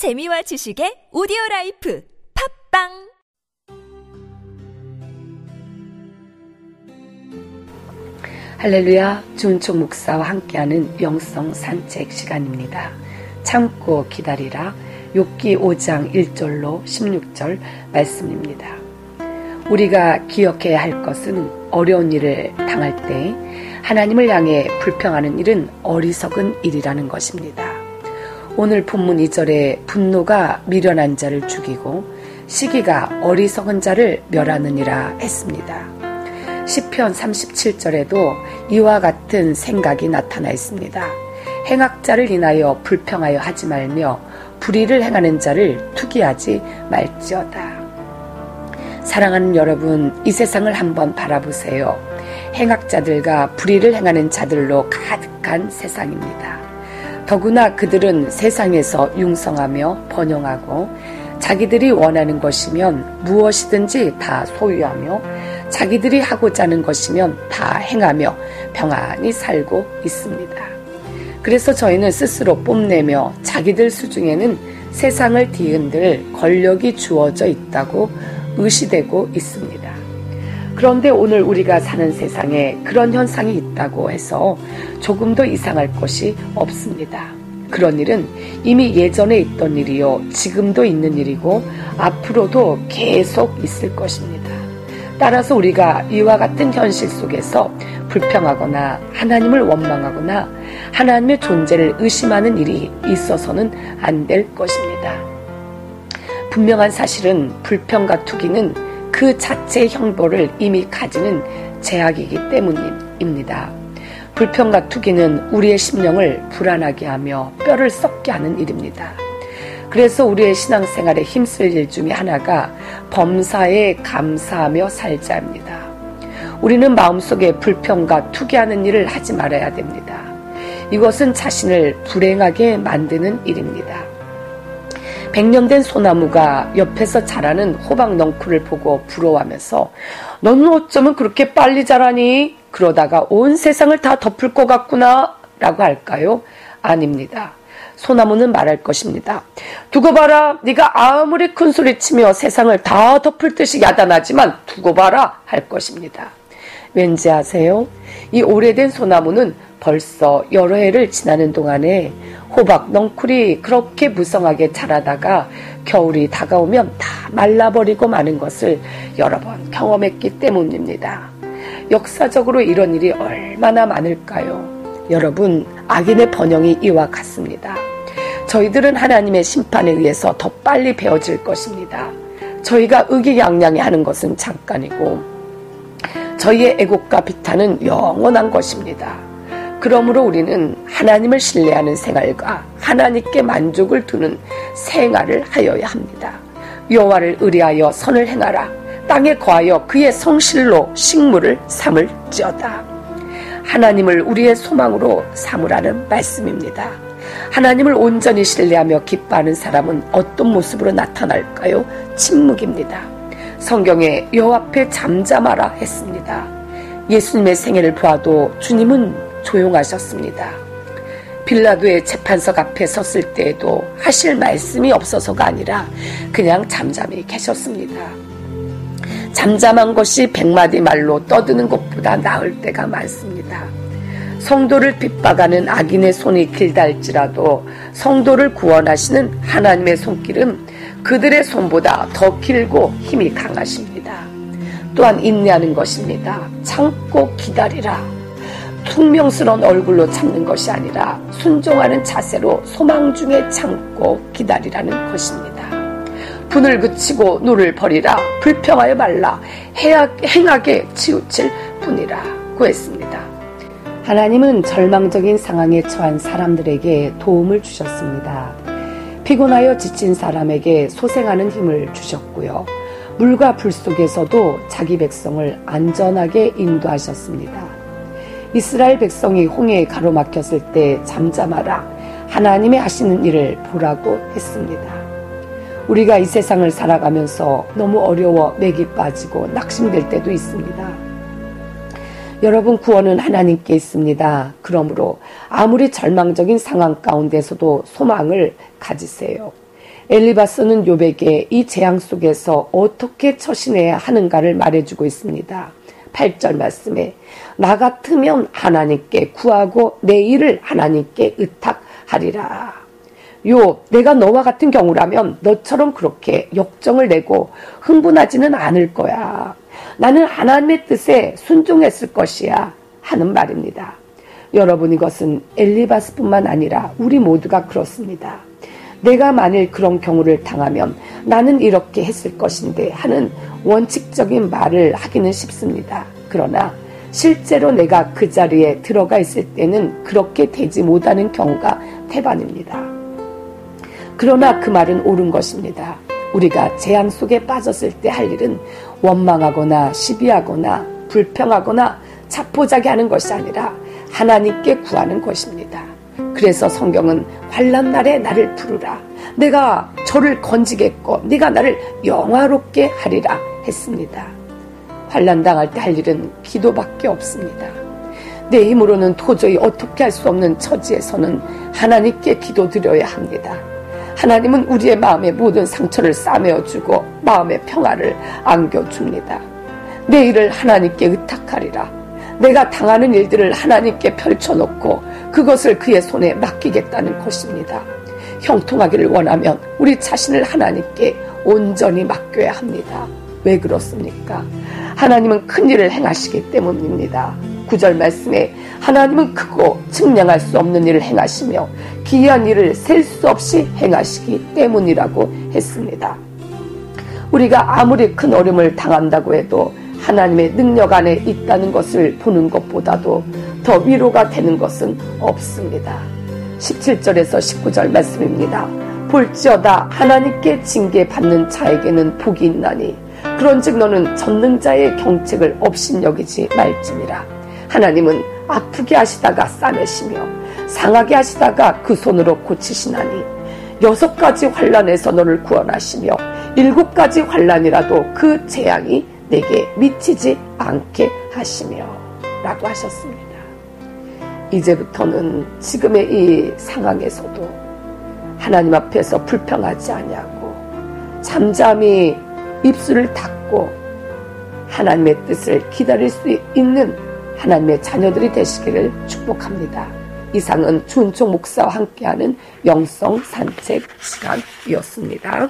재미와 지식의 오디오 라이프 팟빵 할렐루야 준총 목사와 함께하는 영성 산책 시간입니다. 참고 기다리라 욥기 5장 1절로 16절 말씀입니다. 우리가 기억해야 할 것은 어려운 일을 당할 때 하나님을 향해 불평하는 일은 어리석은 일이라는 것입니다. 오늘 본문 2절에 분노가 미련한 자를 죽이고 시기가 어리석은 자를 멸하느니라 했습니다. 시편 37절에도 이와 같은 생각이 나타나 있습니다. 행악자를 인하여 불평하여 하지 말며 불의를 행하는 자를 투기하지 말지어다. 사랑하는 여러분, 이 세상을 한번 바라보세요. 행악자들과 불의를 행하는 자들로 가득한 세상입니다. 더구나 그들은 세상에서 융성하며 번영하고 자기들이 원하는 것이면 무엇이든지 다 소유하며 자기들이 하고자 하는 것이면 다 행하며 평안히 살고 있습니다. 그래서 저희는 스스로 뽐내며 자기들 수중에는 세상을 뒤흔들 권력이 주어져 있다고 의시되고 있습니다. 그런데 오늘 우리가 사는 세상에 그런 현상이 있다고 해서 조금도 이상할 것이 없습니다. 그런 일은 이미 예전에 있던 일이요, 지금도 있는 일이고, 앞으로도 계속 있을 것입니다. 따라서 우리가 이와 같은 현실 속에서 불평하거나 하나님을 원망하거나 하나님의 존재를 의심하는 일이 있어서는 안 될 것입니다. 분명한 사실은 불평과 투기는 그 자체의 형벌을 이미 가지는 제약이기 때문입니다. 불평과 투기는 우리의 심령을 불안하게 하며 뼈를 썩게 하는 일입니다. 그래서 우리의 신앙생활에 힘쓸 일 중에 하나가 범사에 감사하며 살자입니다. 우리는 마음속에 불평과 투기하는 일을 하지 말아야 됩니다. 이것은 자신을 불행하게 만드는 일입니다. 백년된 소나무가 옆에서 자라는 호박 넝쿨을 보고 부러워하면서 너는 어쩌면 그렇게 빨리 자라니? 그러다가 온 세상을 다 덮을 것 같구나 라고 할까요? 아닙니다. 소나무는 말할 것입니다. 두고 봐라. 네가 아무리 큰 소리 치며 세상을 다 덮을 듯이 야단하지만 두고 봐라 할 것입니다. 왠지 아세요? 이 오래된 소나무는 벌써 여러 해를 지나는 동안에 호박 넝쿨이 그렇게 무성하게 자라다가 겨울이 다가오면 다 말라버리고 마는 것을 여러 번 경험했기 때문입니다. 역사적으로 이런 일이 얼마나 많을까요? 여러분, 악인의 번영이 이와 같습니다. 저희들은 하나님의 심판에 의해서 더 빨리 베어질 것입니다. 저희가 의기양양해 하는 것은 잠깐이고, 저희의 애국과 비탄은 영원한 것입니다. 그러므로 우리는 하나님을 신뢰하는 생활과 하나님께 만족을 두는 생활을 하여야 합니다. 여호와를 의리하여 선을 행하라. 땅에 거하여 그의 성실로 식물을 삼을지어다. 하나님을 우리의 소망으로 삼으라는 말씀입니다. 하나님을 온전히 신뢰하며 기뻐하는 사람은 어떤 모습으로 나타날까요? 침묵입니다. 성경에 여호 앞에 잠잠하라 했습니다. 예수님의 생애를 보아도 주님은 조용하셨습니다. 빌라도의 재판석 앞에 섰을 때에도 하실 말씀이 없어서가 아니라 그냥 잠잠히 계셨습니다. 잠잠한 것이 백마디 말로 떠드는 것보다 나을 때가 많습니다. 성도를 핍박하는 악인의 손이 길달지라도 성도를 구원하시는 하나님의 손길은 그들의 손보다 더 길고 힘이 강하십니다. 또한 인내하는 것입니다. 참고 기다리라. 퉁명스러운 얼굴로 참는 것이 아니라 순종하는 자세로 소망 중에 참고 기다리라는 것입니다. 분을 그치고 노를 버리라 불평하여 말라 행악에 치우칠 뿐이라고 했습니다. 하나님은 절망적인 상황에 처한 사람들에게 도움을 주셨습니다. 피곤하여 지친 사람에게 소생하는 힘을 주셨고요. 물과 불 속에서도 자기 백성을 안전하게 인도하셨습니다. 이스라엘 백성이 홍해에 가로막혔을 때 잠잠하라 하나님의 하시는 일을 보라고 했습니다. 우리가 이 세상을 살아가면서 너무 어려워 맥이 빠지고 낙심될 때도 있습니다. 여러분 구원은 하나님께 있습니다. 그러므로 아무리 절망적인 상황 가운데서도 소망을 가지세요. 엘리바스는 요백에 이 재앙 속에서 어떻게 처신해야 하는가를 말해주고 있습니다. 8절 말씀에 나 같으면 하나님께 구하고 내 일을 하나님께 의탁하리라. 요 내가 너와 같은 경우라면 너처럼 그렇게 역정을 내고 흥분하지는 않을 거야. 나는 하나님의 뜻에 순종했을 것이야 하는 말입니다. 여러분 이것은 엘리바스뿐만 아니라 우리 모두가 그렇습니다. 내가 만일 그런 경우를 당하면 나는 이렇게 했을 것인데 하는 원칙적인 말을 하기는 쉽습니다. 그러나 실제로 내가 그 자리에 들어가 있을 때는 그렇게 되지 못하는 경우가 태반입니다. 그러나 그 말은 옳은 것입니다. 우리가 재앙 속에 빠졌을 때 할 일은 원망하거나 시비하거나 불평하거나 자포자기 하는 것이 아니라 하나님께 구하는 것입니다. 그래서 성경은 환란 날에 나를 부르라. 내가 저를 건지겠고 네가 나를 영화롭게 하리라 했습니다. 환란 당할 때 할 일은 기도밖에 없습니다. 내 힘으로는 도저히 어떻게 할 수 없는 처지에서는 하나님께 기도드려야 합니다. 하나님은 우리의 마음의 모든 상처를 싸매어 주고 마음의 평화를 안겨 줍니다. 내 일을 하나님께 의탁하리라. 내가 당하는 일들을 하나님께 펼쳐놓고 그것을 그의 손에 맡기겠다는 것입니다. 형통하기를 원하면 우리 자신을 하나님께 온전히 맡겨야 합니다. 왜 그렇습니까? 하나님은 큰 일을 행하시기 때문입니다. 구절 말씀에 하나님은 크고 측량할 수 없는 일을 행하시며 기이한 일을 셀 수 없이 행하시기 때문이라고 했습니다. 우리가 아무리 큰 어려움을 당한다고 해도 하나님의 능력 안에 있다는 것을 보는 것보다도 더 위로가 되는 것은 없습니다. 17절에서 19절 말씀입니다. 볼지어다 하나님께 징계받는 자에게는 복이 있나니 그런즉 너는 전능자의 경책을 업신여기지 말지니라. 하나님은 아프게 하시다가 싸매시며 상하게 하시다가 그 손으로 고치시나니 여섯 가지 환란에서 너를 구원하시며 일곱 가지 환란이라도 그 재앙이 내게 미치지 않게 하시며 라고 하셨습니다. 이제부터는 지금의 이 상황에서도 하나님 앞에서 불평하지 아니하고 잠잠히 입술을 닫고 하나님의 뜻을 기다릴 수 있는 하나님의 자녀들이 되시기를 축복합니다. 이상은 준총 목사와 함께하는 영성 산책 시간이었습니다.